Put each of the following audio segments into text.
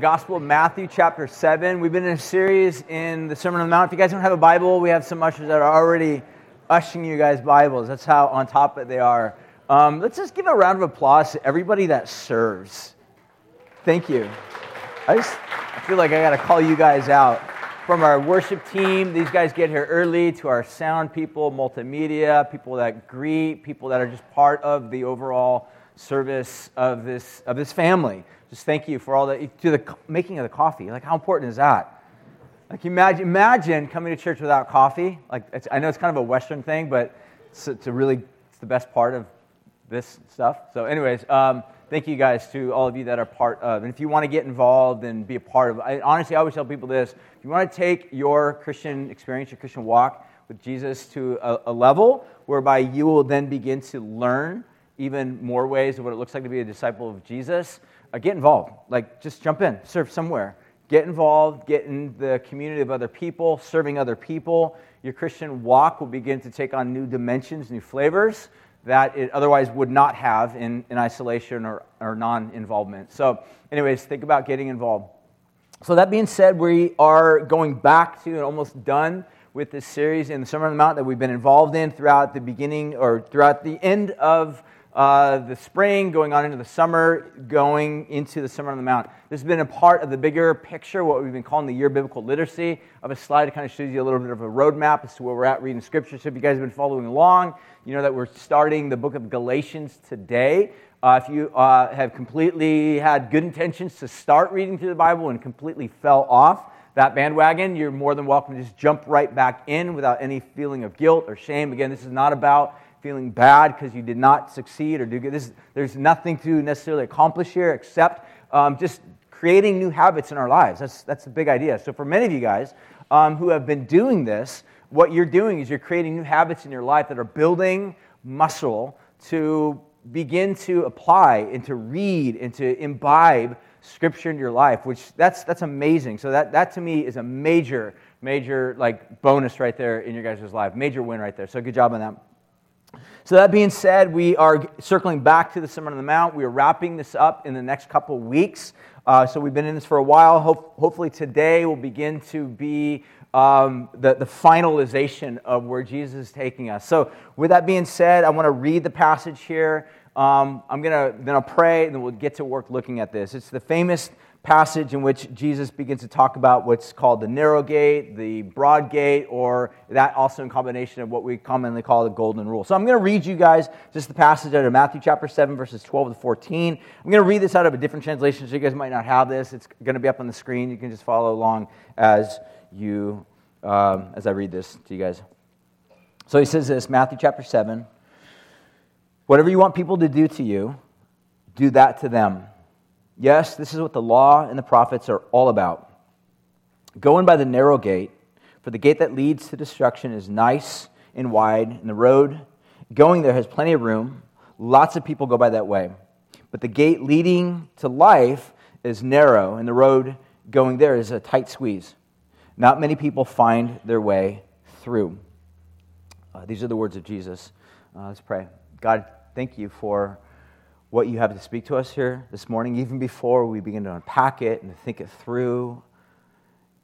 Gospel of Matthew, chapter 7. We've been in a series in the Sermon on the Mount. If you guys don't have a Bible, we have some ushers that are already ushering you guys Bibles. That's how on top of they are. Um, let's just give a round of applause to everybody that serves. Thank you. I just I feel like I got to call you guys out. From our worship team, these guys get here early, to our sound people, multimedia, people that greet, people that are just part of the overall service of this, of this family. Just thank you for all the, to the making of the coffee. Like, how important is that? Like, imagine, imagine coming to church without coffee. Like, I know it's kind of a Western thing, but it's, it's, a really, it's the best part of this stuff. So, anyways, um, thank you guys to all of you that are part of. And if you want to get involved and be a part of, I, honestly, I always tell people this: if you want to take your Christian experience, your Christian walk with Jesus to a, a level whereby you will then begin to learn even more ways of what it looks like to be a disciple of Jesus, uh, get involved. Like, just jump in, serve somewhere. Get involved, get in the community of other people, serving other people. Your Christian walk will begin to take on new dimensions, new flavors that it otherwise would not have in, in isolation or, or non involvement. So, anyways, think about getting involved. So, that being said, we are going back to and almost done with this series in the Sermon on the Mount that we've been involved in throughout the beginning or throughout the end of uh, the spring, going on into the summer, going into the Summer on the Mount. This has been a part of the bigger picture, what we've been calling the year biblical literacy. Of a slide that kind of shows you a little bit of a roadmap as to where we're at reading Scripture. So if you guys have been following along, you know that we're starting the book of Galatians today. Uh, if you uh, have completely had good intentions to start reading through the Bible and completely fell off that bandwagon, you're more than welcome to just jump right back in without any feeling of guilt or shame. Again, this is not about feeling bad because you did not succeed or do good. This, there's nothing to necessarily accomplish here except um, just creating new habits in our lives. That's, that's the big idea. So, for many of you guys um, who have been doing this, what you're doing is you're creating new habits in your life that are building muscle to begin to apply and to read and to imbibe scripture in your life which that's that's amazing so that that to me is a major major like bonus right there in your guys' life major win right there so good job on that so, that being said, we are circling back to the Sermon on the Mount. We are wrapping this up in the next couple weeks. Uh, so, we've been in this for a while. Hope, hopefully, today will begin to be um, the, the finalization of where Jesus is taking us. So, with that being said, I want to read the passage here. Um, I'm going to then I'll pray, and then we'll get to work looking at this. It's the famous passage in which Jesus begins to talk about what's called the narrow gate, the broad gate, or that also in combination of what we commonly call the golden rule. So I'm going to read you guys just the passage out of Matthew chapter 7, verses 12 to 14. I'm going to read this out of a different translation, so you guys might not have this. It's going to be up on the screen. You can just follow along as you um, as I read this to you guys. So he says this, Matthew chapter 7. Whatever you want people to do to you, do that to them Yes, this is what the law and the prophets are all about. Go in by the narrow gate, for the gate that leads to destruction is nice and wide, and the road going there has plenty of room. Lots of people go by that way. But the gate leading to life is narrow, and the road going there is a tight squeeze. Not many people find their way through. Uh, these are the words of Jesus. Uh, let's pray. God, thank you for what you have to speak to us here this morning, even before we begin to unpack it and to think it through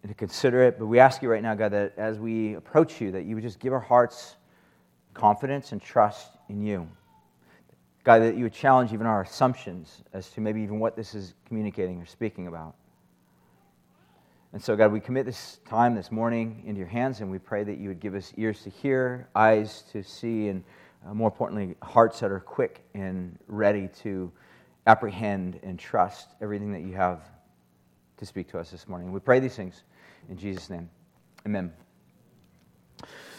and to consider it. But we ask you right now, God, that as we approach you, that you would just give our hearts confidence and trust in you. God, that you would challenge even our assumptions as to maybe even what this is communicating or speaking about. And so, God, we commit this time this morning into your hands, and we pray that you would give us ears to hear, eyes to see, and uh, more importantly, hearts that are quick and ready to apprehend and trust everything that you have to speak to us this morning. We pray these things in Jesus' name. Amen.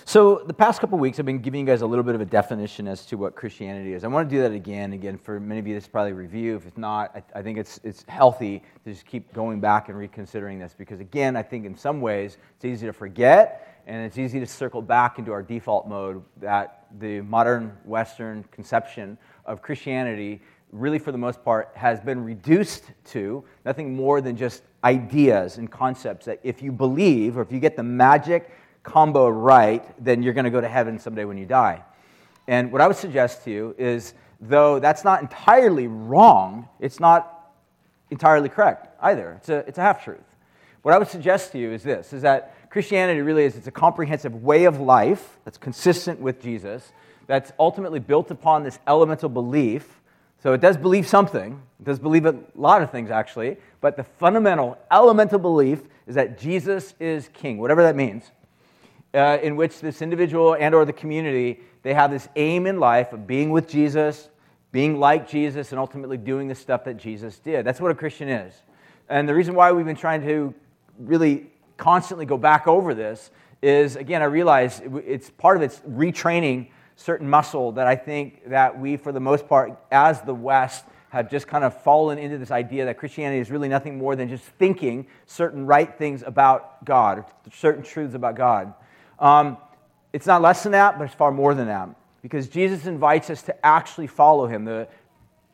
So, the past couple weeks, I've been giving you guys a little bit of a definition as to what Christianity is. I want to do that again. Again, for many of you, this is probably review. If it's not, I, I think it's, it's healthy to just keep going back and reconsidering this because, again, I think in some ways it's easy to forget and it's easy to circle back into our default mode that the modern Western conception of Christianity, really for the most part, has been reduced to nothing more than just ideas and concepts that if you believe or if you get the magic combo right, then you're going to go to heaven someday when you die. And what I would suggest to you is, though that's not entirely wrong, it's not entirely correct either. It's a, it's a half truth. What I would suggest to you is this is that Christianity really is it's a comprehensive way of life that's consistent with Jesus, that's ultimately built upon this elemental belief. So it does believe something, it does believe a lot of things actually, but the fundamental elemental belief is that Jesus is king, whatever that means. Uh, in which this individual and or the community they have this aim in life of being with jesus being like jesus and ultimately doing the stuff that jesus did that's what a christian is and the reason why we've been trying to really constantly go back over this is again i realize it's part of it's retraining certain muscle that i think that we for the most part as the west have just kind of fallen into this idea that Christianity is really nothing more than just thinking certain right things about God, certain truths about God. Um, it's not less than that, but it's far more than that. Because Jesus invites us to actually follow him. The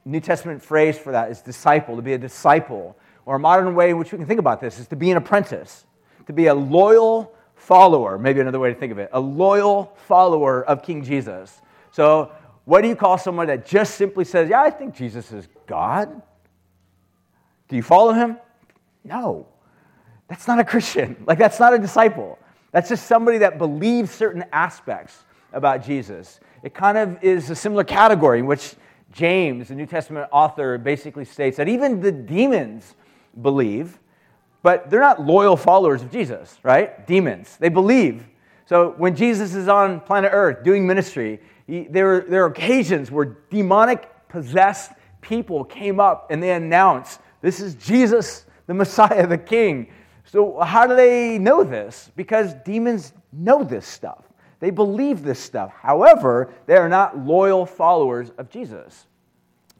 New Testament phrase for that is disciple, to be a disciple. Or a modern way in which we can think about this is to be an apprentice, to be a loyal follower, maybe another way to think of it, a loyal follower of King Jesus. So, what do you call someone that just simply says, Yeah, I think Jesus is God? Do you follow him? No. That's not a Christian. Like, that's not a disciple. That's just somebody that believes certain aspects about Jesus. It kind of is a similar category in which James, the New Testament author, basically states that even the demons believe, but they're not loyal followers of Jesus, right? Demons. They believe. So when Jesus is on planet Earth doing ministry, he, there, there are occasions where demonic possessed people came up and they announced, This is Jesus, the Messiah, the King. So, how do they know this? Because demons know this stuff. They believe this stuff. However, they are not loyal followers of Jesus.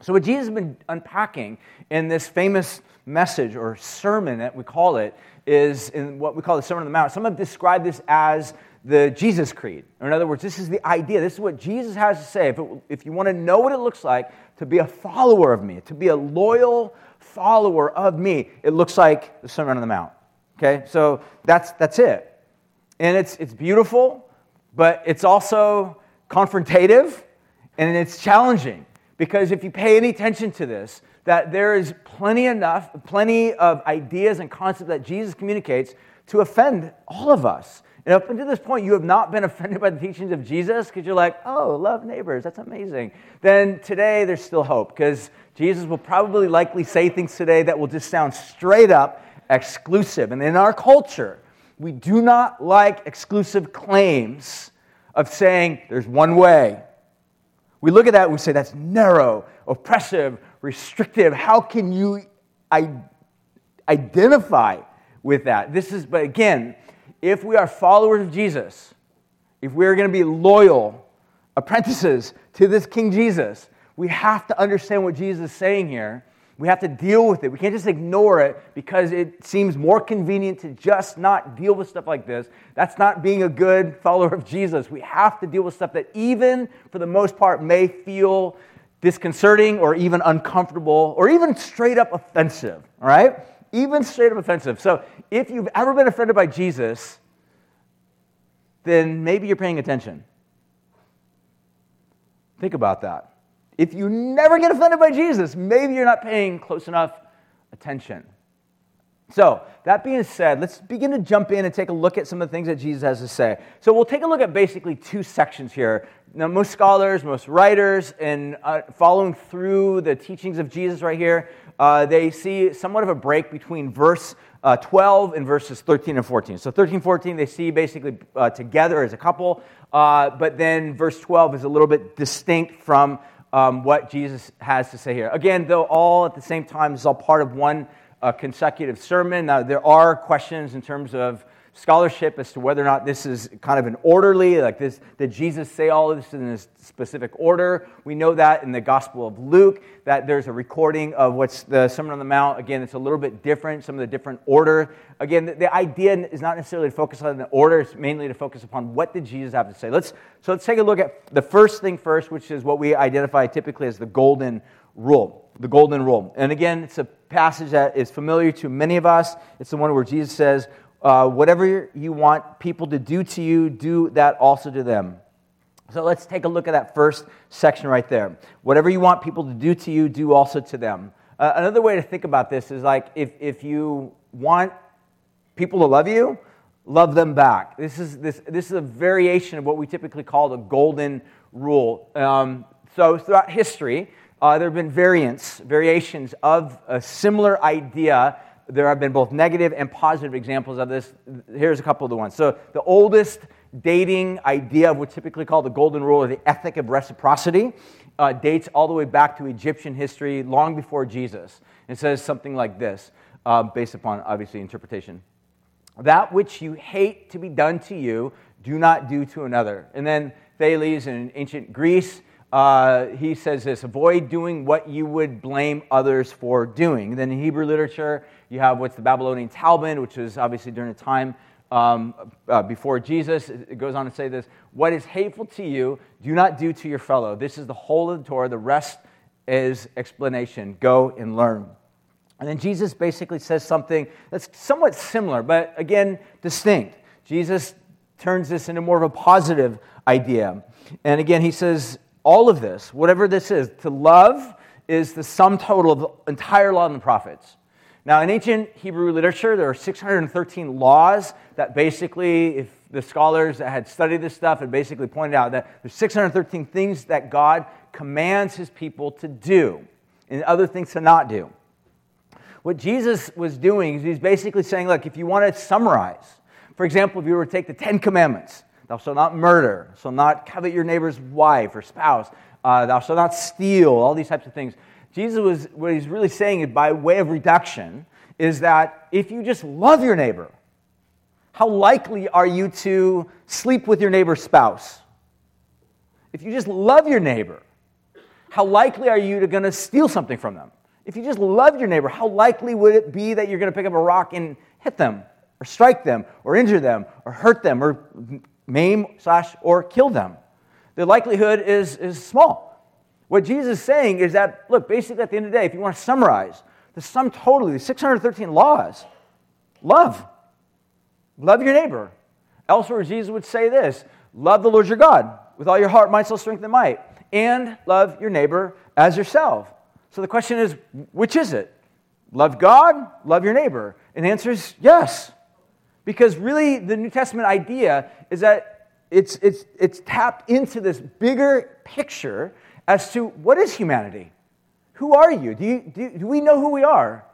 So, what Jesus has been unpacking in this famous message or sermon that we call it is in what we call the Sermon on the Mount. Some have described this as the Jesus Creed. Or in other words, this is the idea. This is what Jesus has to say. If, it, if you want to know what it looks like to be a follower of me, to be a loyal follower of me, it looks like the Sermon on the Mount. Okay, so that's, that's it. And it's, it's beautiful, but it's also confrontative and it's challenging because if you pay any attention to this, that there is plenty enough, plenty of ideas and concepts that Jesus communicates to offend all of us. And up until this point, you have not been offended by the teachings of Jesus because you're like, oh, love neighbors, that's amazing. Then today, there's still hope because Jesus will probably likely say things today that will just sound straight up exclusive. And in our culture, we do not like exclusive claims of saying there's one way. We look at that and we say that's narrow, oppressive, restrictive. How can you identify with that? This is, but again, if we are followers of Jesus, if we're going to be loyal apprentices to this King Jesus, we have to understand what Jesus is saying here we have to deal with it. We can't just ignore it because it seems more convenient to just not deal with stuff like this. That's not being a good follower of Jesus. We have to deal with stuff that, even for the most part, may feel disconcerting or even uncomfortable or even straight up offensive. All right? Even straight up offensive. So, if you've ever been offended by Jesus, then maybe you're paying attention. Think about that. If you never get offended by Jesus, maybe you're not paying close enough attention. So, that being said, let's begin to jump in and take a look at some of the things that Jesus has to say. So, we'll take a look at basically two sections here. Now, most scholars, most writers, and uh, following through the teachings of Jesus right here, uh, they see somewhat of a break between verse uh, 12 and verses 13 and 14. So, 13, 14, they see basically uh, together as a couple, uh, but then verse 12 is a little bit distinct from um, what Jesus has to say here. Again, though, all at the same time, is all part of one uh, consecutive sermon. Now, there are questions in terms of scholarship as to whether or not this is kind of an orderly, like this, did Jesus say all of this in a specific order? We know that in the Gospel of Luke, that there's a recording of what's the Sermon on the Mount. Again, it's a little bit different, some of the different order. Again, the, the idea is not necessarily to focus on the order, it's mainly to focus upon what did Jesus have to say. Let's, so let's take a look at the first thing first, which is what we identify typically as the golden rule. The golden rule. And again, it's a passage that is familiar to many of us. It's the one where Jesus says, uh, whatever you want people to do to you, do that also to them. So let's take a look at that first section right there. Whatever you want people to do to you, do also to them. Uh, another way to think about this is like if, if you want people to love you, love them back. This is, this, this is a variation of what we typically call the golden rule. Um, so throughout history, uh, there have been variants, variations of a similar idea. There have been both negative and positive examples of this. Here's a couple of the ones. So the oldest dating idea of what's typically called the golden rule or the ethic of reciprocity uh, dates all the way back to Egyptian history, long before Jesus. It says something like this, uh, based upon obviously interpretation. That which you hate to be done to you, do not do to another. And then Thales in ancient Greece, uh, he says this avoid doing what you would blame others for doing. Then in Hebrew literature, you have what's the Babylonian Talmud, which was obviously during a time um, uh, before Jesus. It goes on to say this What is hateful to you, do not do to your fellow. This is the whole of the Torah. The rest is explanation. Go and learn. And then Jesus basically says something that's somewhat similar, but again, distinct. Jesus turns this into more of a positive idea. And again, he says, all of this, whatever this is, to love is the sum total of the entire law and the prophets. Now, in ancient Hebrew literature, there are 613 laws that basically, if the scholars that had studied this stuff had basically pointed out that there's 613 things that God commands his people to do and other things to not do. What Jesus was doing is he's basically saying, look, if you want to summarize, for example, if you were to take the Ten Commandments, thou shalt not murder, shalt not covet your neighbor's wife or spouse, uh, thou shalt not steal, all these types of things. Jesus was, what he's really saying is by way of reduction, is that if you just love your neighbor, how likely are you to sleep with your neighbor's spouse? If you just love your neighbor, how likely are you to going to steal something from them? If you just love your neighbor, how likely would it be that you're going to pick up a rock and hit them, or strike them, or injure them, or hurt them, or maim slash or kill them? The likelihood is, is small. What Jesus is saying is that, look, basically at the end of the day, if you want to summarize the sum total of the 613 laws, love. Love your neighbor. Elsewhere, Jesus would say this love the Lord your God with all your heart, mind, soul, strength, and might, and love your neighbor as yourself. So the question is, which is it? Love God, love your neighbor? And the answer is yes. Because really, the New Testament idea is that it's, it's, it's tapped into this bigger picture as to what is humanity? Who are you? Do, you, do, do we know who we are?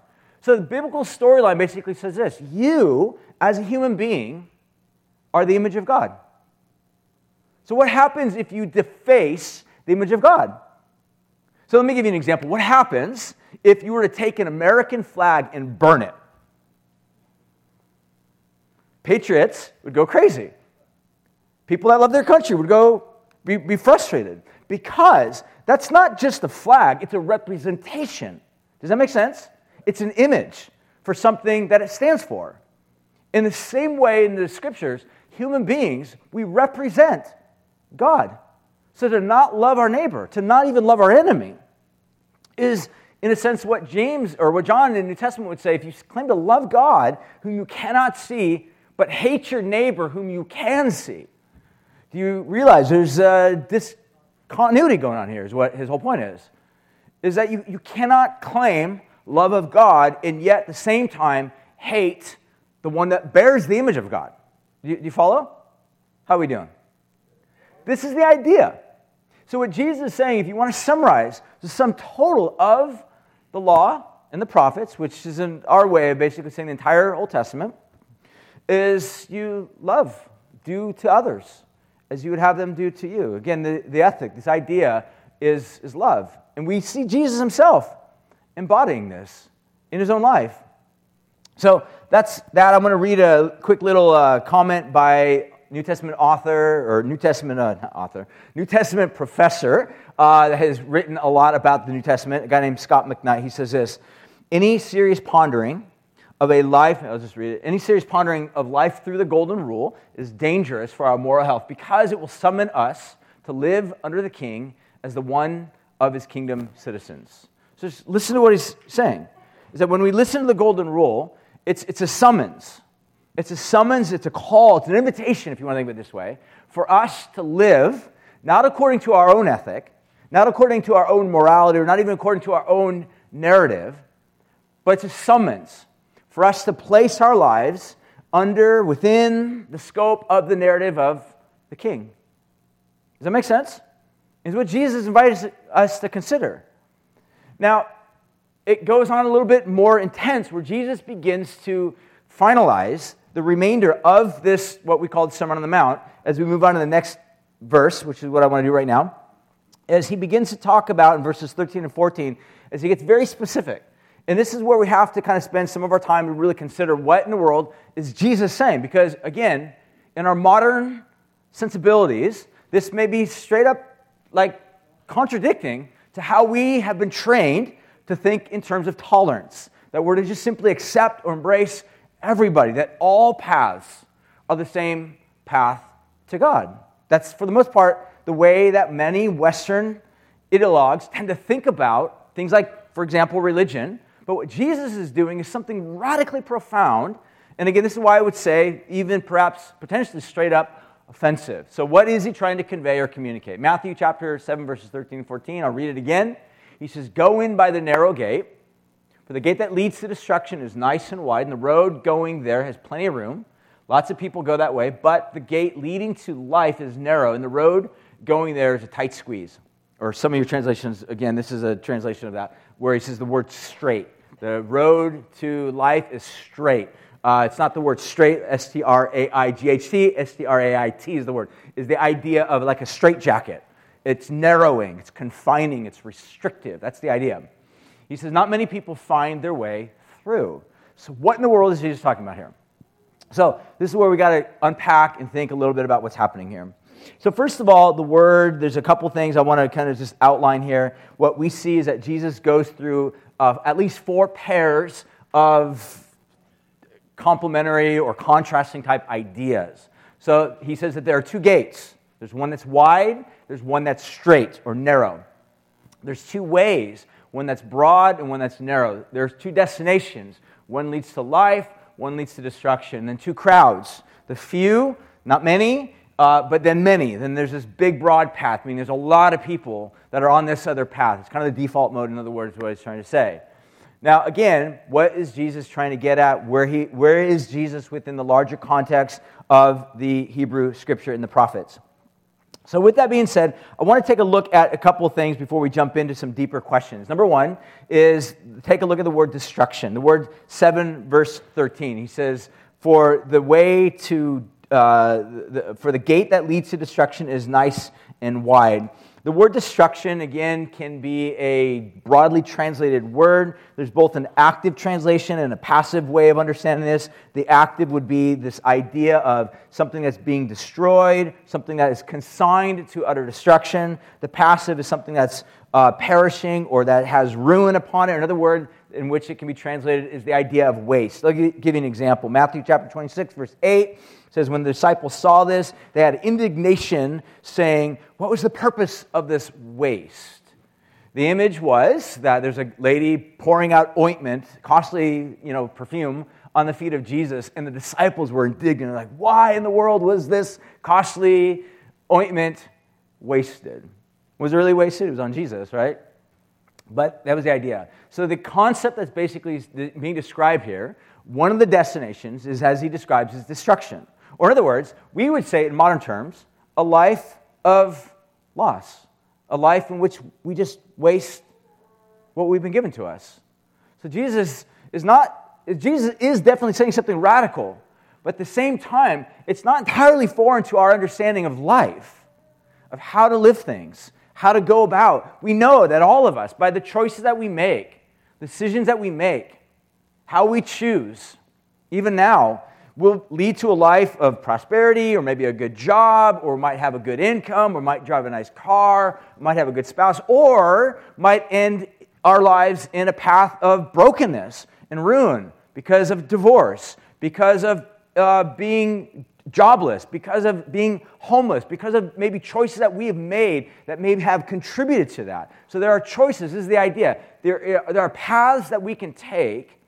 So the biblical storyline basically says this You, as a human being, are the image of God. So, what happens if you deface the image of God? So, let me give you an example. What happens if you were to take an American flag and burn it? Patriots would go crazy. People that love their country would go be, be frustrated because that's not just a flag, it's a representation. Does that make sense? It's an image for something that it stands for. In the same way in the scriptures, human beings, we represent God. So to not love our neighbor, to not even love our enemy, is in a sense what James or what John in the New Testament would say if you claim to love God, whom you cannot see, but hate your neighbor, whom you can see. Do you realize there's uh, this continuity going on here, is what his whole point is. Is that you, you cannot claim love of God and yet at the same time hate the one that bears the image of God. Do you, do you follow? How are we doing? This is the idea. So, what Jesus is saying, if you want to summarize the sum total of the law and the prophets, which is in our way of basically saying the entire Old Testament, is you love, do to others as you would have them do to you. Again, the, the ethic, this idea is, is love. And we see Jesus himself embodying this in his own life. So that's that. I'm going to read a quick little uh, comment by New Testament author, or New Testament uh, author, New Testament professor uh, that has written a lot about the New Testament, a guy named Scot McKnight. He says this Any serious pondering of a life, I'll just read it. Any serious pondering of life through the golden rule is dangerous for our moral health because it will summon us to live under the king as the one of his kingdom citizens. So just listen to what he's saying. Is that when we listen to the golden rule, it's, it's a summons. It's a summons, it's a call, it's an invitation, if you want to think of it this way, for us to live not according to our own ethic, not according to our own morality, or not even according to our own narrative, but it's a summons for us to place our lives under, within the scope of the narrative of the king. Does that make sense? Is what Jesus invites us to consider. Now, it goes on a little bit more intense where Jesus begins to finalize the remainder of this, what we call the Sermon on the Mount, as we move on to the next verse, which is what I want to do right now, as he begins to talk about in verses 13 and 14, as he gets very specific. And this is where we have to kind of spend some of our time to really consider what in the world is Jesus saying. Because, again, in our modern sensibilities, this may be straight up like contradicting to how we have been trained to think in terms of tolerance. That we're to just simply accept or embrace everybody, that all paths are the same path to God. That's, for the most part, the way that many Western ideologues tend to think about things like, for example, religion. But what Jesus is doing is something radically profound. And again, this is why I would say, even perhaps potentially straight up offensive. So, what is he trying to convey or communicate? Matthew chapter 7, verses 13 and 14. I'll read it again. He says, Go in by the narrow gate, for the gate that leads to destruction is nice and wide, and the road going there has plenty of room. Lots of people go that way, but the gate leading to life is narrow, and the road going there is a tight squeeze. Or some of your translations, again, this is a translation of that, where he says the word straight. The road to life is straight. Uh, it's not the word straight, S T R A I G H T, S T R A I T is the word. Is the idea of like a straight jacket. It's narrowing, it's confining, it's restrictive. That's the idea. He says, Not many people find their way through. So, what in the world is Jesus talking about here? So, this is where we got to unpack and think a little bit about what's happening here. So, first of all, the word, there's a couple things I want to kind of just outline here. What we see is that Jesus goes through uh, at least four pairs of complementary or contrasting type ideas. So, he says that there are two gates there's one that's wide, there's one that's straight or narrow. There's two ways one that's broad and one that's narrow. There's two destinations one leads to life, one leads to destruction. And then two crowds the few, not many, uh, but then many. Then there's this big, broad path. I mean, there's a lot of people that are on this other path. It's kind of the default mode, in other words, what he's trying to say. Now, again, what is Jesus trying to get at? Where, he, where is Jesus within the larger context of the Hebrew scripture and the prophets? So, with that being said, I want to take a look at a couple of things before we jump into some deeper questions. Number one is take a look at the word destruction. The word 7, verse 13. He says, For the way to, uh, the, for the gate that leads to destruction is nice and wide. The word destruction, again, can be a broadly translated word. There's both an active translation and a passive way of understanding this. The active would be this idea of something that's being destroyed, something that is consigned to utter destruction. The passive is something that's uh, perishing or that has ruin upon it. Another word in which it can be translated is the idea of waste. I'll give you an example. Matthew chapter 26, verse 8 says, When the disciples saw this, they had indignation, saying, What was the purpose of this waste? The image was that there's a lady pouring out ointment, costly you know, perfume, on the feet of Jesus, and the disciples were indignant, like, Why in the world was this costly ointment wasted? Was it really wasted? It was on Jesus, right? But that was the idea. So the concept that's basically being described here, one of the destinations is, as he describes, is destruction. Or, in other words, we would say in modern terms, a life of loss, a life in which we just waste what we've been given to us. So, Jesus is not, Jesus is definitely saying something radical, but at the same time, it's not entirely foreign to our understanding of life, of how to live things, how to go about. We know that all of us, by the choices that we make, decisions that we make, how we choose, even now, will lead to a life of prosperity or maybe a good job or might have a good income or might drive a nice car, might have a good spouse, or might end our lives in a path of brokenness and ruin because of divorce, because of uh, being jobless, because of being homeless, because of maybe choices that we have made that may have contributed to that. So there are choices, this is the idea. There, there are paths that we can take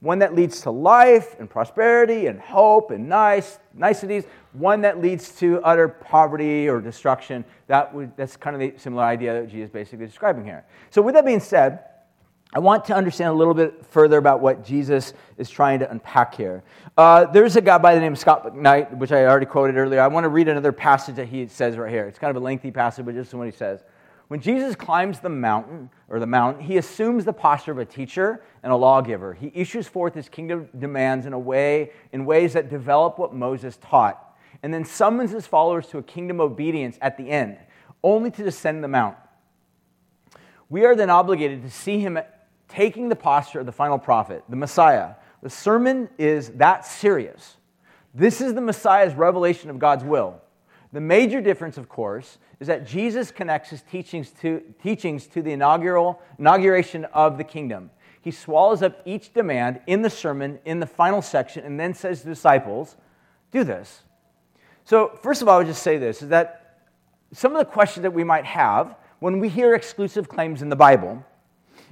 one that leads to life and prosperity and hope and nice niceties, one that leads to utter poverty or destruction. That would, that's kind of the similar idea that Jesus is basically describing here. So, with that being said, I want to understand a little bit further about what Jesus is trying to unpack here. Uh, there's a guy by the name of Scot McKnight, which I already quoted earlier. I want to read another passage that he says right here. It's kind of a lengthy passage, but just what he says. When Jesus climbs the mountain or the mountain, he assumes the posture of a teacher and a lawgiver. He issues forth his kingdom demands in a way in ways that develop what Moses taught, and then summons his followers to a kingdom obedience at the end, only to descend the mount. We are then obligated to see him taking the posture of the final prophet, the Messiah. The sermon is that serious. This is the Messiah's revelation of God's will. The major difference, of course, is that Jesus connects his teachings to, teachings to the inaugural, inauguration of the kingdom. He swallows up each demand in the sermon in the final section and then says to the disciples, Do this. So, first of all, I would just say this is that some of the questions that we might have when we hear exclusive claims in the Bible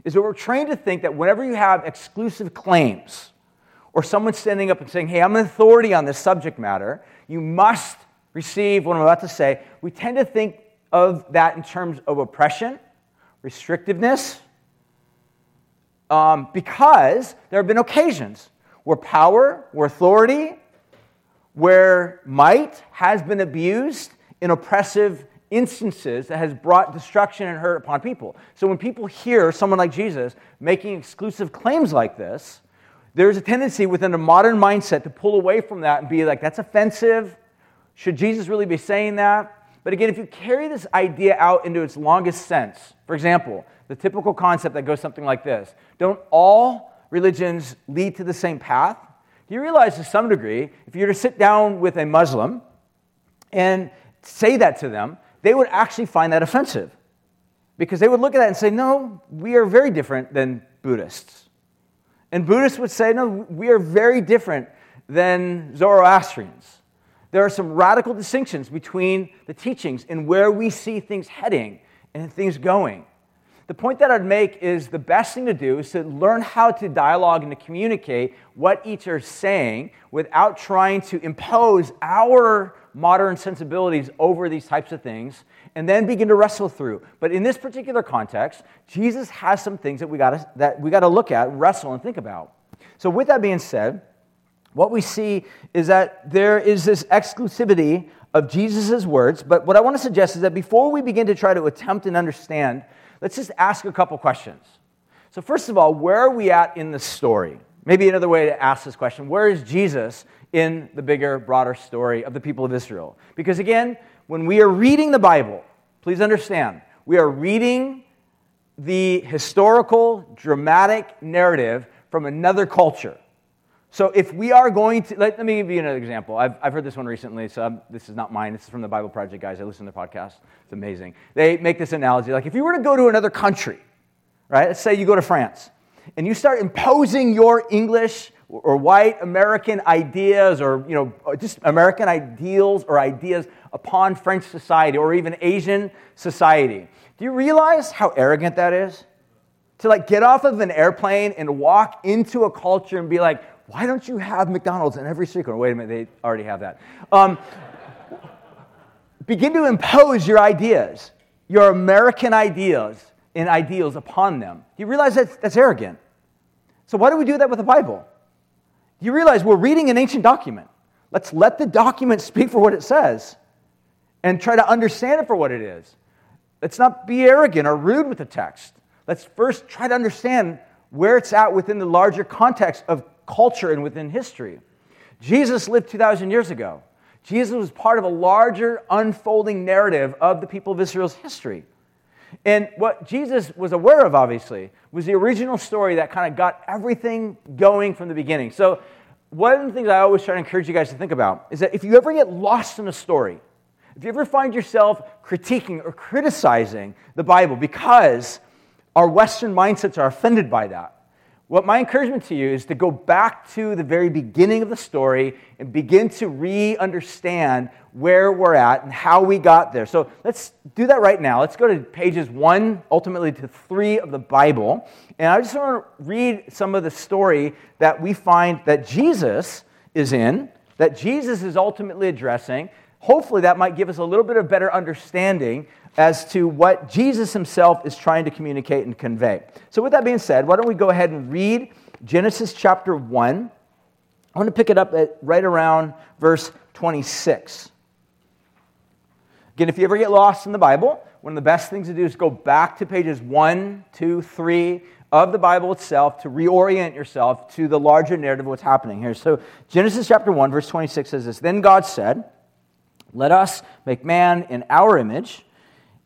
is that we're trained to think that whenever you have exclusive claims or someone standing up and saying, Hey, I'm an authority on this subject matter, you must receive what I'm about to say, we tend to think of that in terms of oppression, restrictiveness, um, because there have been occasions where power, where authority, where might has been abused in oppressive instances that has brought destruction and hurt upon people. So when people hear someone like Jesus making exclusive claims like this, there's a tendency within a modern mindset to pull away from that and be like, that's offensive, should Jesus really be saying that? But again, if you carry this idea out into its longest sense, for example, the typical concept that goes something like this Don't all religions lead to the same path? Do you realize to some degree, if you were to sit down with a Muslim and say that to them, they would actually find that offensive. Because they would look at that and say, no, we are very different than Buddhists. And Buddhists would say, no, we are very different than Zoroastrians there are some radical distinctions between the teachings and where we see things heading and things going. The point that I'd make is the best thing to do is to learn how to dialogue and to communicate what each are saying without trying to impose our modern sensibilities over these types of things and then begin to wrestle through. But in this particular context, Jesus has some things that we got that we got to look at, wrestle and think about. So with that being said, what we see is that there is this exclusivity of Jesus' words. But what I want to suggest is that before we begin to try to attempt and understand, let's just ask a couple questions. So, first of all, where are we at in the story? Maybe another way to ask this question where is Jesus in the bigger, broader story of the people of Israel? Because again, when we are reading the Bible, please understand, we are reading the historical, dramatic narrative from another culture. So if we are going to, let, let me give you another example. I've, I've heard this one recently, so I'm, this is not mine. This is from the Bible Project guys. I listen to the podcast. It's amazing. They make this analogy. Like if you were to go to another country, right? Let's say you go to France, and you start imposing your English or white American ideas or, you know, just American ideals or ideas upon French society or even Asian society. Do you realize how arrogant that is? To like get off of an airplane and walk into a culture and be like, why don't you have McDonald's in every street corner? Wait a minute, they already have that. Um, begin to impose your ideas, your American ideas and ideals upon them. Do you realize that's, that's arrogant? So, why do we do that with the Bible? Do you realize we're reading an ancient document? Let's let the document speak for what it says and try to understand it for what it is. Let's not be arrogant or rude with the text. Let's first try to understand where it's at within the larger context of culture and within history. Jesus lived 2,000 years ago. Jesus was part of a larger unfolding narrative of the people of Israel's history. And what Jesus was aware of, obviously, was the original story that kind of got everything going from the beginning. So, one of the things I always try to encourage you guys to think about is that if you ever get lost in a story, if you ever find yourself critiquing or criticizing the Bible because our Western mindsets are offended by that, what my encouragement to you is to go back to the very beginning of the story and begin to re understand where we're at and how we got there. So let's do that right now. Let's go to pages one, ultimately to three of the Bible. And I just want to read some of the story that we find that Jesus is in, that Jesus is ultimately addressing. Hopefully that might give us a little bit of better understanding as to what Jesus himself is trying to communicate and convey. So, with that being said, why don't we go ahead and read Genesis chapter 1. I want to pick it up at right around verse 26. Again, if you ever get lost in the Bible, one of the best things to do is go back to pages 1, 2, 3 of the Bible itself to reorient yourself to the larger narrative of what's happening here. So, Genesis chapter 1, verse 26 says this Then God said, Let us make man in our image,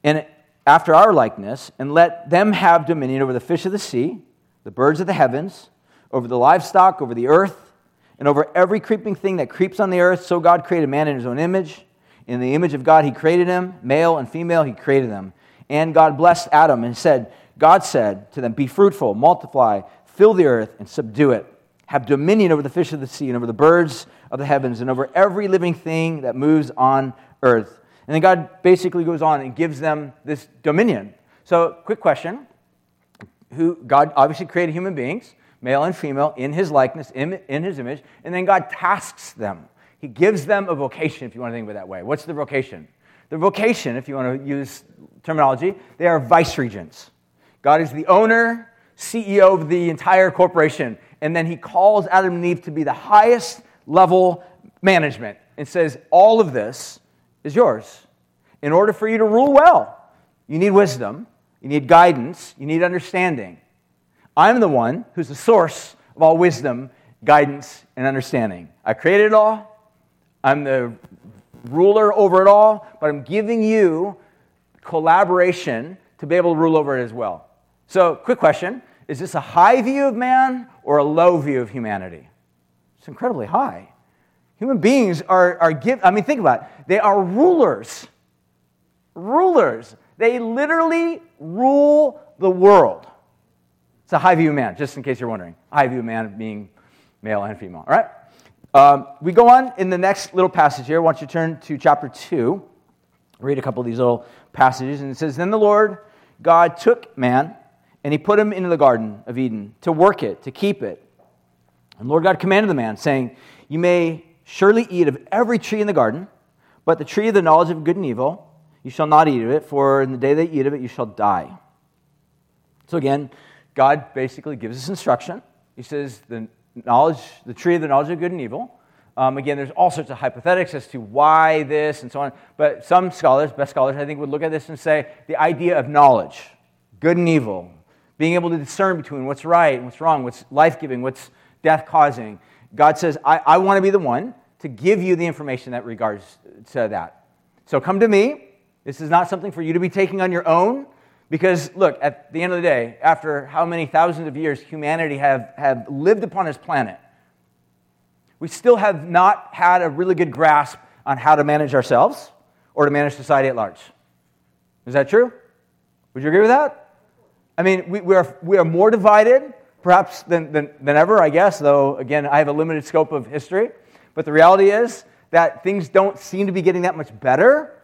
and after our likeness, and let them have dominion over the fish of the sea, the birds of the heavens, over the livestock, over the earth, and over every creeping thing that creeps on the earth. So God created man in his own image. In the image of God, he created him, male and female, he created them. And God blessed Adam and said, God said to them, Be fruitful, multiply, fill the earth, and subdue it. Have dominion over the fish of the sea, and over the birds of the heavens, and over every living thing that moves on earth. And then God basically goes on and gives them this dominion. So, quick question. Who God obviously created human beings, male and female, in his likeness, in, in his image, and then God tasks them. He gives them a vocation, if you want to think of it that way. What's the vocation? The vocation, if you want to use terminology, they are vice regents. God is the owner, CEO of the entire corporation. And then he calls Adam and Eve to be the highest level management and says, All of this is yours. In order for you to rule well, you need wisdom, you need guidance, you need understanding. I'm the one who's the source of all wisdom, guidance, and understanding. I created it all, I'm the ruler over it all, but I'm giving you collaboration to be able to rule over it as well. So, quick question Is this a high view of man or a low view of humanity? It's incredibly high. Human beings are, are give, I mean, think about it. They are rulers. Rulers. They literally rule the world. It's a high view of man, just in case you're wondering. High view of man being male and female. All right? Um, we go on in the next little passage here. I want you to turn to chapter 2. Read a couple of these little passages. And it says Then the Lord God took man and he put him into the Garden of Eden to work it, to keep it. And Lord God commanded the man, saying, You may surely eat of every tree in the garden, but the tree of the knowledge of good and evil, you shall not eat of it, for in the day that you eat of it, you shall die. So again, God basically gives us instruction. He says, The knowledge, the tree of the knowledge of good and evil. Um, again, there's all sorts of hypothetics as to why this and so on. But some scholars, best scholars, I think, would look at this and say the idea of knowledge, good and evil, being able to discern between what's right and what's wrong, what's life giving, what's death causing. God says, I, I want to be the one to give you the information that regards to that. So come to me. This is not something for you to be taking on your own. Because, look, at the end of the day, after how many thousands of years humanity have, have lived upon this planet, we still have not had a really good grasp on how to manage ourselves or to manage society at large. Is that true? Would you agree with that? I mean, we, we, are, we are more divided, perhaps, than, than, than ever, I guess, though, again, I have a limited scope of history. But the reality is that things don't seem to be getting that much better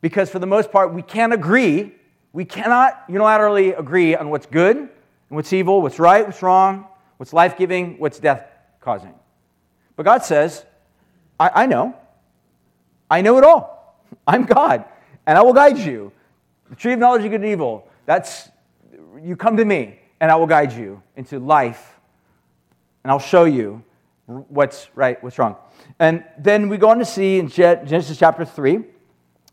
because, for the most part, we can't agree. We cannot unilaterally agree on what's good and what's evil, what's right, what's wrong, what's life giving, what's death causing. But God says, I, I know. I know it all. I'm God, and I will guide you. The tree of knowledge of good and evil, that's you come to me, and I will guide you into life, and I'll show you what's right, what's wrong. And then we go on to see in Genesis chapter 3, it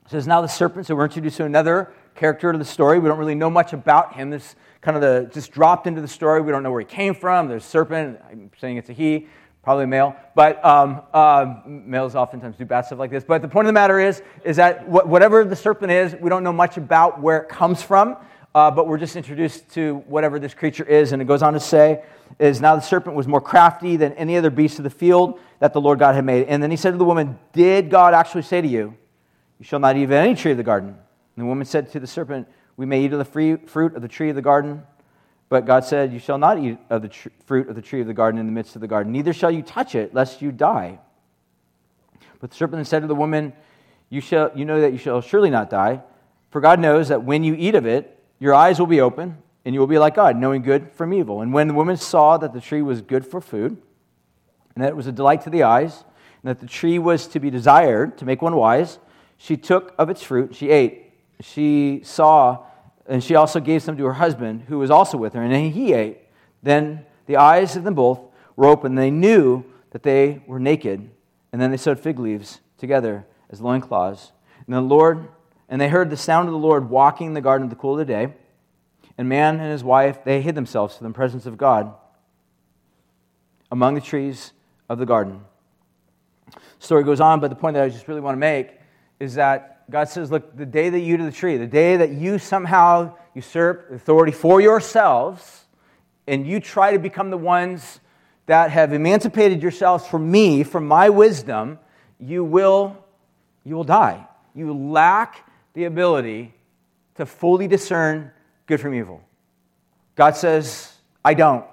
says, Now the serpent, so we're introduced to another character of the story. We don't really know much about him. This kind of the just dropped into the story. We don't know where he came from. There's serpent. I'm saying it's a he, probably a male. But um, uh, males oftentimes do bad stuff like this. But the point of the matter is, is that whatever the serpent is, we don't know much about where it comes from uh, but we're just introduced to whatever this creature is. And it goes on to say, is now the serpent was more crafty than any other beast of the field that the Lord God had made. And then he said to the woman, Did God actually say to you, You shall not eat of any tree of the garden? And the woman said to the serpent, We may eat of the free fruit of the tree of the garden. But God said, You shall not eat of the tr- fruit of the tree of the garden in the midst of the garden, neither shall you touch it, lest you die. But the serpent said to the woman, you, shall, you know that you shall surely not die, for God knows that when you eat of it, your eyes will be open, and you will be like God, knowing good from evil. And when the woman saw that the tree was good for food, and that it was a delight to the eyes, and that the tree was to be desired to make one wise, she took of its fruit, she ate. She saw, and she also gave some to her husband, who was also with her, and he ate. Then the eyes of them both were open. They knew that they were naked, and then they sewed fig leaves together as loincloths. And the Lord, and they heard the sound of the Lord walking in the garden of the cool of the day. And man and his wife, they hid themselves from the presence of God among the trees of the garden. The story goes on, but the point that I just really want to make is that God says, Look, the day that you of the tree, the day that you somehow usurp authority for yourselves, and you try to become the ones that have emancipated yourselves from me, from my wisdom, you will, you will die. You lack the ability to fully discern good from evil. God says, I don't.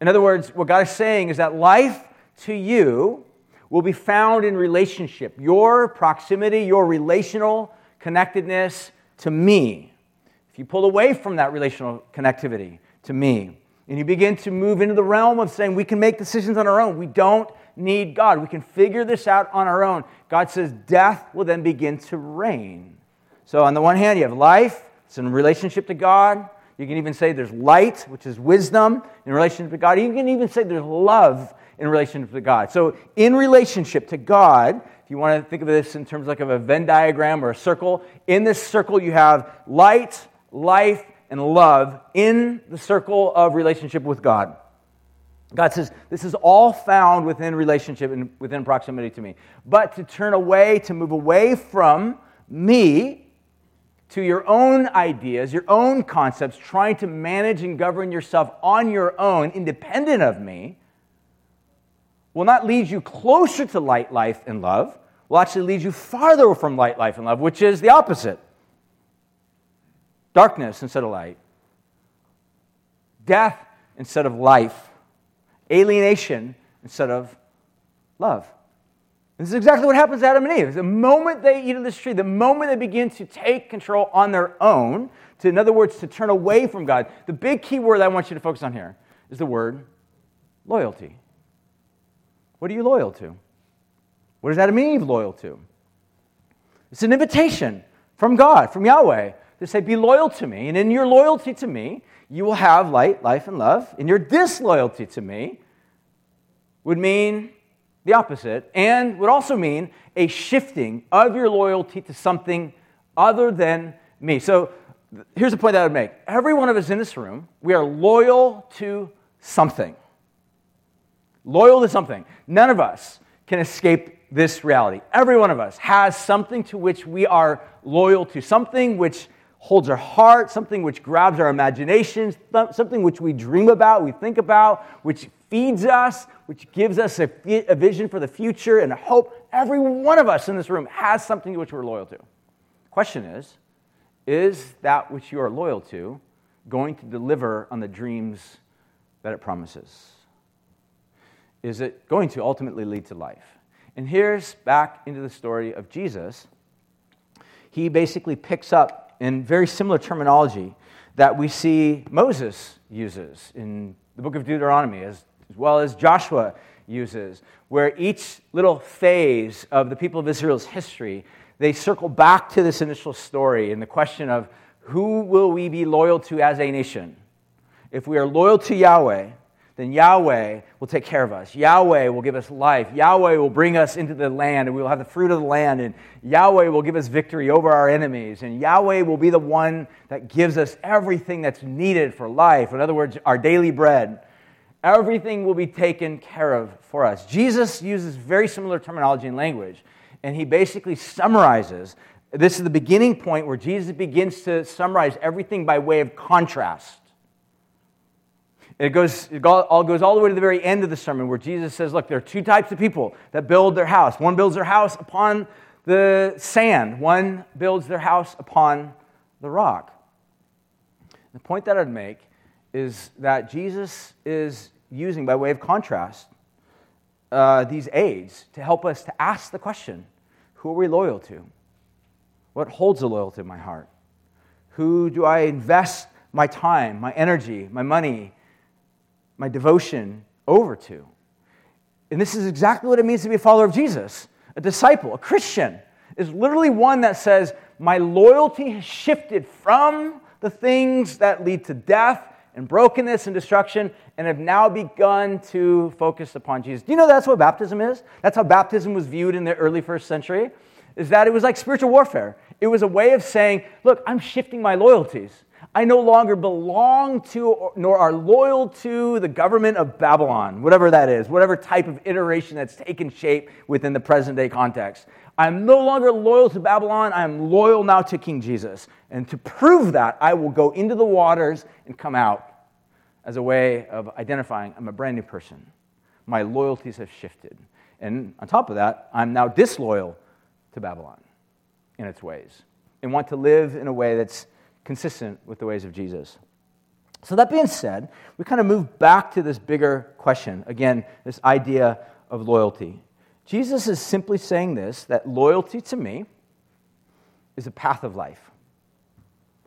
In other words, what God is saying is that life to you will be found in relationship, your proximity, your relational connectedness to me. If you pull away from that relational connectivity to me, and you begin to move into the realm of saying we can make decisions on our own, we don't need God, we can figure this out on our own. God says death will then begin to reign. So, on the one hand, you have life, it's in relationship to God. You can even say there's light, which is wisdom in relationship to God. You can even say there's love in relationship to God. So, in relationship to God, if you want to think of this in terms like of a Venn diagram or a circle, in this circle you have light, life, and love in the circle of relationship with God. God says, This is all found within relationship and within proximity to me. But to turn away, to move away from me to your own ideas, your own concepts, trying to manage and govern yourself on your own, independent of me, will not lead you closer to light, life, and love, will actually lead you farther from light, life, and love, which is the opposite darkness instead of light, death instead of life, alienation instead of love. This is exactly what happens to Adam and Eve. The moment they eat of this tree, the moment they begin to take control on their own, to, in other words, to turn away from God, the big key word I want you to focus on here is the word loyalty. What are you loyal to? What is Adam and Eve loyal to? It's an invitation from God, from Yahweh, to say, Be loyal to me. And in your loyalty to me, you will have light, life, and love. In your disloyalty to me would mean the opposite, and would also mean a shifting of your loyalty to something other than me. So here's the point that I would make every one of us in this room, we are loyal to something. Loyal to something. None of us can escape this reality. Every one of us has something to which we are loyal to, something which holds our heart, something which grabs our imaginations, something which we dream about, we think about, which feeds us, which gives us a, vision for the future and a hope. Every one of us in this room has something which we're loyal to. Question is, is that which you are loyal to going to deliver on the dreams that it promises? Is it going to ultimately lead to life? And here's back into the story of Jesus. He basically picks up in very similar terminology that we see Moses uses in the book of Deuteronomy, as, as well as Joshua uses, where each little phase of the people of Israel's history, they circle back to this initial story and the question of who will we be loyal to as a nation? If we are loyal to Yahweh, then Yahweh will take care of us. Yahweh will give us life. Yahweh will bring us into the land, and we will have the fruit of the land. And Yahweh will give us victory over our enemies. And Yahweh will be the one that gives us everything that's needed for life. In other words, our daily bread. Everything will be taken care of for us. Jesus uses very similar terminology and language, and he basically summarizes. This is the beginning point where Jesus begins to summarize everything by way of contrast. It, goes, it all goes all the way to the very end of the sermon where Jesus says, Look, there are two types of people that build their house. One builds their house upon the sand, one builds their house upon the rock. The point that I'd make is that Jesus is using, by way of contrast, uh, these aids to help us to ask the question who are we loyal to? What holds the loyalty in my heart? Who do I invest my time, my energy, my money, my devotion over to. And this is exactly what it means to be a follower of Jesus. A disciple, a Christian, is literally one that says, My loyalty has shifted from the things that lead to death and brokenness and destruction and have now begun to focus upon Jesus. Do you know that's what baptism is? That's how baptism was viewed in the early first century, is that it was like spiritual warfare. It was a way of saying, look, I'm shifting my loyalties. I no longer belong to nor are loyal to the government of Babylon, whatever that is, whatever type of iteration that's taken shape within the present day context. I'm no longer loyal to Babylon. I am loyal now to King Jesus. And to prove that, I will go into the waters and come out as a way of identifying I'm a brand new person. My loyalties have shifted. And on top of that, I'm now disloyal to Babylon in its ways and want to live in a way that's consistent with the ways of Jesus. So, that being said, we kind of move back to this bigger question. Again, this idea of loyalty. Jesus is simply saying this that loyalty to me is a path of life.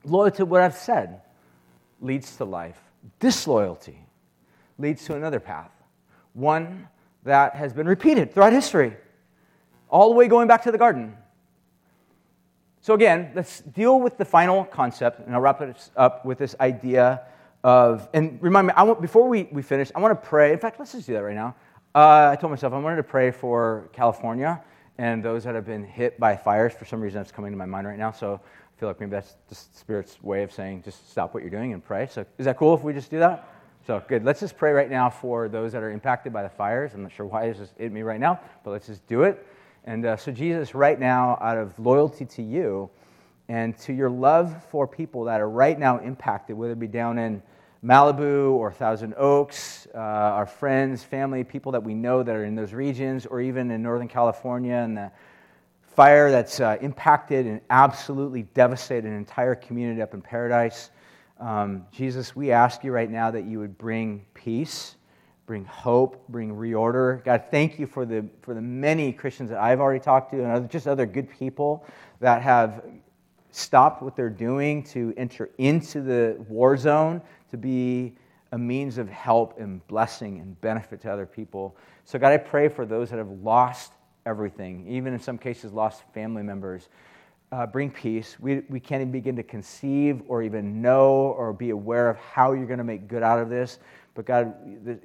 Loyalty to what I've said leads to life. Disloyalty leads to another path, one that has been repeated throughout history, all the way going back to the garden. So, again, let's deal with the final concept, and I'll wrap it up with this idea of, and remind me, I want, before we, we finish, I want to pray. In fact, let's just do that right now. Uh, I told myself I wanted to pray for California and those that have been hit by fires. For some reason, that's coming to my mind right now. So I feel like maybe that's the Spirit's way of saying just stop what you're doing and pray. So is that cool if we just do that? So good. Let's just pray right now for those that are impacted by the fires. I'm not sure why it's just hit me right now, but let's just do it. And uh, so, Jesus, right now, out of loyalty to you and to your love for people that are right now impacted, whether it be down in Malibu or Thousand Oaks, uh, our friends, family, people that we know that are in those regions, or even in Northern California and the fire that's uh, impacted and absolutely devastated an entire community up in Paradise. Um, Jesus, we ask you right now that you would bring peace bring hope, bring reorder. God, thank you for the, for the many Christians that I've already talked to and just other good people that have stopped what they're doing to enter into the war zone to be a means of help and blessing and benefit to other people. So, God, I pray for those that have lost everything, even in some cases, lost family members. Uh, bring peace. We, we can't even begin to conceive or even know or be aware of how you're going to make good out of this. But God,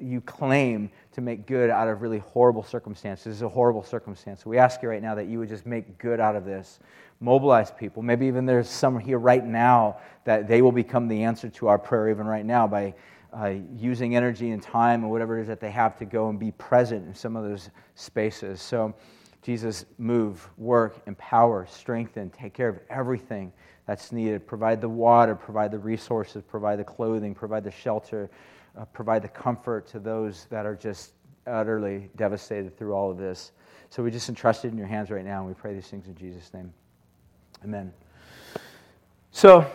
you claim to make good out of really horrible circumstances. This is a horrible circumstance. We ask you right now that you would just make good out of this. Mobilize people. Maybe even there's some here right now that they will become the answer to our prayer, even right now, by uh, using energy and time and whatever it is that they have to go and be present in some of those spaces. So, Jesus, move, work, empower, strengthen, take care of everything that's needed. Provide the water, provide the resources, provide the clothing, provide the shelter uh, provide the comfort to those that are just utterly devastated through all of this. So we just entrust it in your hands right now, and we pray these things in Jesus' name. Amen. So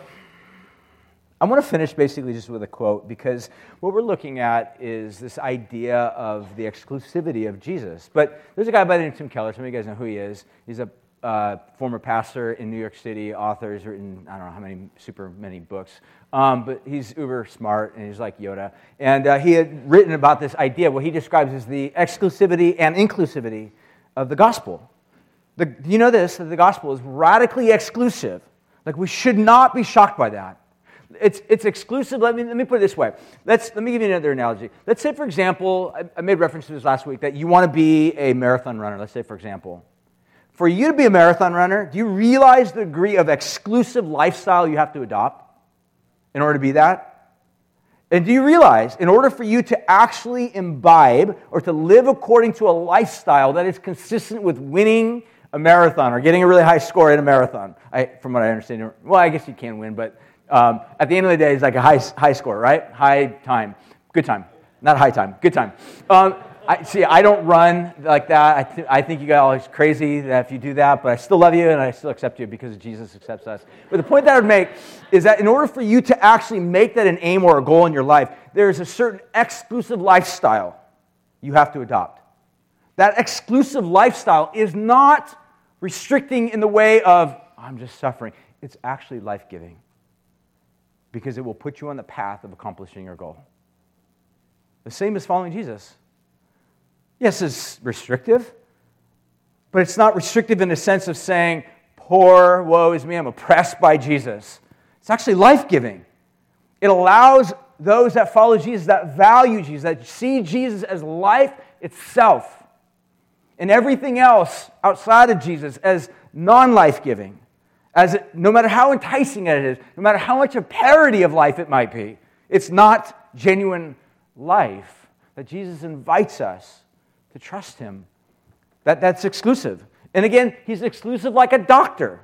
I want to finish basically just with a quote because what we're looking at is this idea of the exclusivity of Jesus. But there's a guy by the name of Tim Keller. Some of you guys know who he is. He's a uh, former pastor in New York City, author, has written, I don't know how many, super many books. Um, but he's uber smart and he's like Yoda. And uh, he had written about this idea, what he describes as the exclusivity and inclusivity of the gospel. The, you know this, that the gospel is radically exclusive. Like, we should not be shocked by that. It's, it's exclusive. Let me, let me put it this way. Let's, let me give you another analogy. Let's say, for example, I, I made reference to this last week, that you want to be a marathon runner. Let's say, for example. For you to be a marathon runner, do you realize the degree of exclusive lifestyle you have to adopt in order to be that? And do you realize, in order for you to actually imbibe or to live according to a lifestyle that is consistent with winning a marathon or getting a really high score in a marathon, I, from what I understand, well, I guess you can win, but um, at the end of the day, it's like a high, high score, right? High time. Good time. Not high time. Good time. Um, I, see, I don't run like that. I, th- I think you guys are crazy that if you do that, but I still love you and I still accept you because Jesus accepts us. But the point that I would make is that in order for you to actually make that an aim or a goal in your life, there is a certain exclusive lifestyle you have to adopt. That exclusive lifestyle is not restricting in the way of, I'm just suffering. It's actually life giving because it will put you on the path of accomplishing your goal. The same as following Jesus. Yes, it's restrictive, but it's not restrictive in the sense of saying, poor, woe is me, I'm oppressed by Jesus. It's actually life giving. It allows those that follow Jesus, that value Jesus, that see Jesus as life itself, and everything else outside of Jesus as non life giving, as no matter how enticing it is, no matter how much a parody of life it might be, it's not genuine life. That Jesus invites us to trust Him. That, that's exclusive. And again, He's exclusive like a doctor.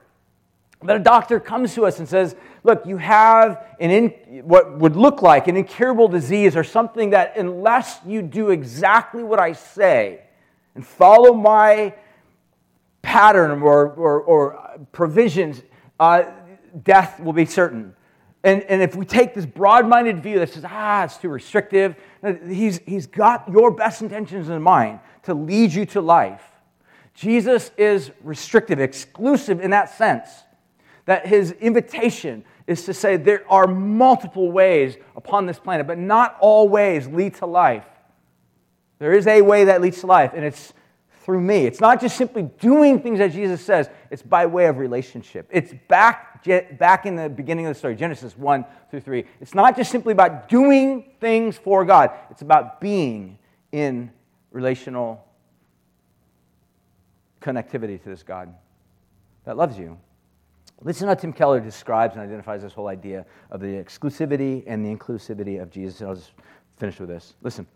That a doctor comes to us and says, Look, you have an in, what would look like an incurable disease or something that, unless you do exactly what I say and follow my pattern or, or, or provisions, uh, death will be certain. And, and if we take this broad minded view that says, ah, it's too restrictive, he's, he's got your best intentions in mind to lead you to life. Jesus is restrictive, exclusive in that sense, that his invitation is to say there are multiple ways upon this planet, but not all ways lead to life. There is a way that leads to life, and it's through me. It's not just simply doing things that Jesus says, it's by way of relationship. It's back, back in the beginning of the story, Genesis 1 through 3. It's not just simply about doing things for God, it's about being in relational connectivity to this God that loves you. Listen how Tim Keller describes and identifies this whole idea of the exclusivity and the inclusivity of Jesus. And I'll just finish with this. Listen.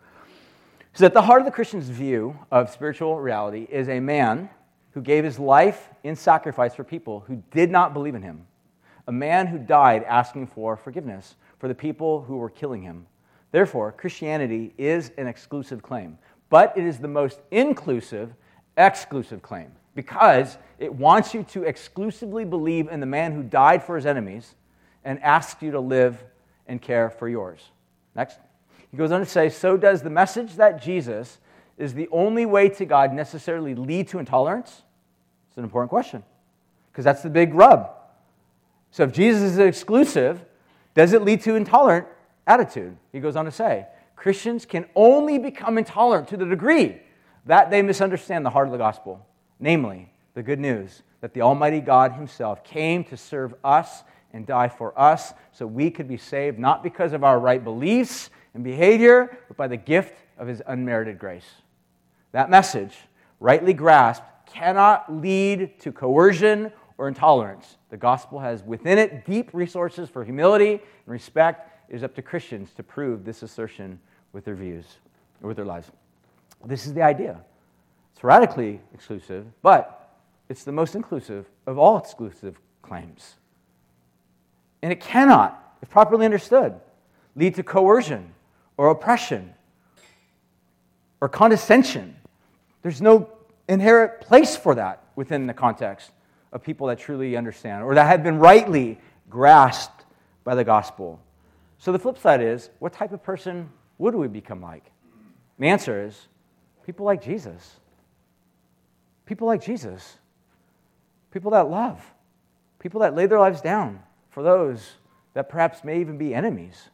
So, at the heart of the Christian's view of spiritual reality is a man who gave his life in sacrifice for people who did not believe in him, a man who died asking for forgiveness for the people who were killing him. Therefore, Christianity is an exclusive claim, but it is the most inclusive, exclusive claim because it wants you to exclusively believe in the man who died for his enemies and asks you to live and care for yours. Next. He goes on to say, So does the message that Jesus is the only way to God necessarily lead to intolerance? It's an important question because that's the big rub. So if Jesus is exclusive, does it lead to intolerant attitude? He goes on to say, Christians can only become intolerant to the degree that they misunderstand the heart of the gospel, namely the good news that the Almighty God Himself came to serve us and die for us so we could be saved, not because of our right beliefs and behavior, but by the gift of his unmerited grace. That message, rightly grasped, cannot lead to coercion or intolerance. The gospel has within it deep resources for humility and respect. It is up to Christians to prove this assertion with their views or with their lives. This is the idea. It's radically exclusive, but it's the most inclusive of all exclusive claims. And it cannot, if properly understood, lead to coercion or oppression or condescension. There's no inherent place for that within the context of people that truly understand or that have been rightly grasped by the gospel. So the flip side is what type of person would we become like? The answer is people like Jesus. People like Jesus. People that love. People that lay their lives down for those that perhaps may even be enemies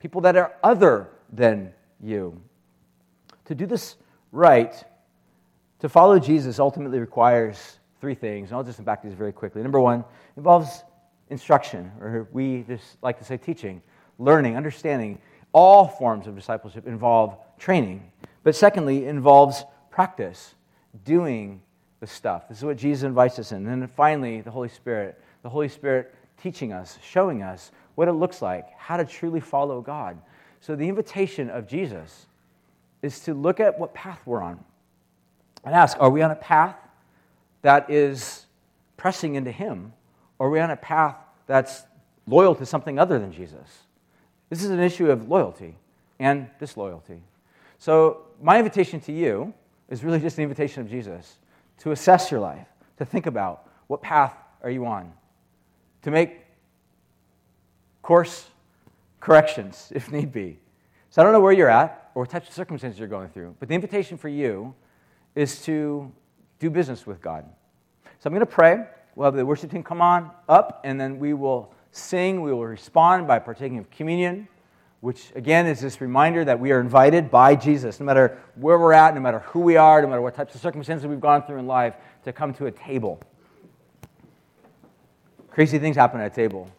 people that are other than you. To do this right, to follow Jesus ultimately requires three things. And I'll just unpack these very quickly. Number one involves instruction, or we just like to say teaching, learning, understanding. All forms of discipleship involve training. But secondly, involves practice, doing the stuff. This is what Jesus invites us in. And then finally, the Holy Spirit. The Holy Spirit teaching us, showing us what it looks like, how to truly follow God. So, the invitation of Jesus is to look at what path we're on and ask are we on a path that is pressing into Him, or are we on a path that's loyal to something other than Jesus? This is an issue of loyalty and disloyalty. So, my invitation to you is really just an invitation of Jesus to assess your life, to think about what path are you on, to make course corrections if need be. So I don't know where you're at or what types of circumstances you're going through, but the invitation for you is to do business with God. So I'm going to pray. We'll have the worship team come on up, and then we will sing. We will respond by partaking of communion. which again is this reminder that we are invited by Jesus, no matter where we're at, no matter who we are, no matter what types of circumstances we've gone through in life, to come to a table. Crazy things happen at a table.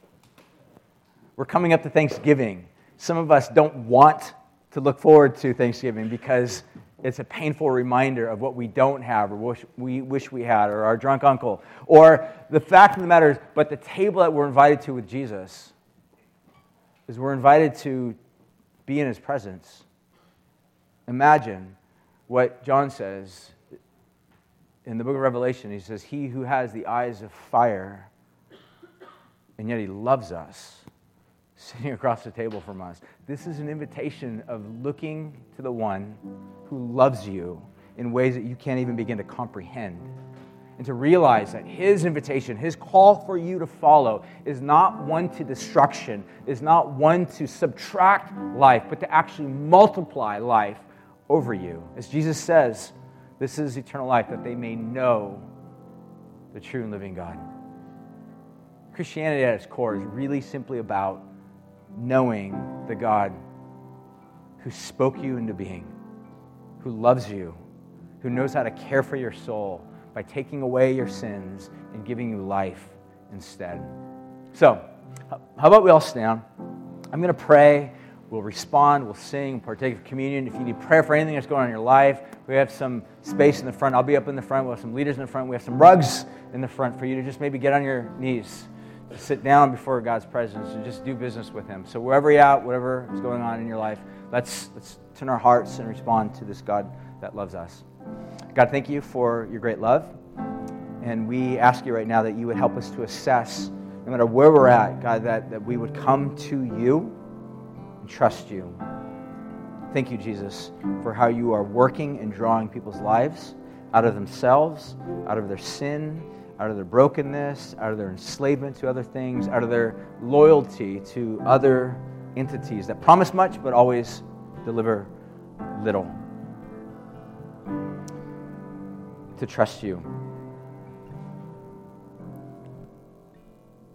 We're coming up to Thanksgiving. Some of us don't want to look forward to Thanksgiving because it's a painful reminder of what we don't have or wish we wish we had, or our drunk uncle. Or the fact of the matter is, but the table that we're invited to with Jesus is we're invited to be in his presence. Imagine what John says in the book of Revelation. He says, He who has the eyes of fire, and yet he loves us sitting across the table from us. This is an invitation of looking to the one who loves you in ways that you can't even begin to comprehend. And to realize that his invitation, his call for you to follow, is not one to destruction, is not one to subtract life, but to actually multiply life over you. As Jesus says, this is eternal life, that they may know the true and living God. Christianity at its core is really simply about knowing the God who spoke you into being, who loves you, who knows how to care for your soul by taking away your sins and giving you life instead. So, how about we all stand? I'm going to pray. We'll respond, we'll sing, partake of communion. If you need prayer for anything that's going on in your life, we have some space in the front. I'll be up in the front. we have some leaders in the front. We have some rugs in the front for you to just maybe get on your knees sit down before God's presence and just do business with Him. So wherever you're at, whatever is going on in your life, let's let's turn our hearts and respond to this God that loves us. God, thank you for your great love, and we ask you right now that you would help us to assess, no matter where we're at, God, that, that we would come to you and trust you. Thank you, Jesus, for how you are working and drawing people's lives out of themselves, out of their sin out of their brokenness, out of their enslavement to other things, out of their loyalty to other entities that promise much but always deliver little. To trust you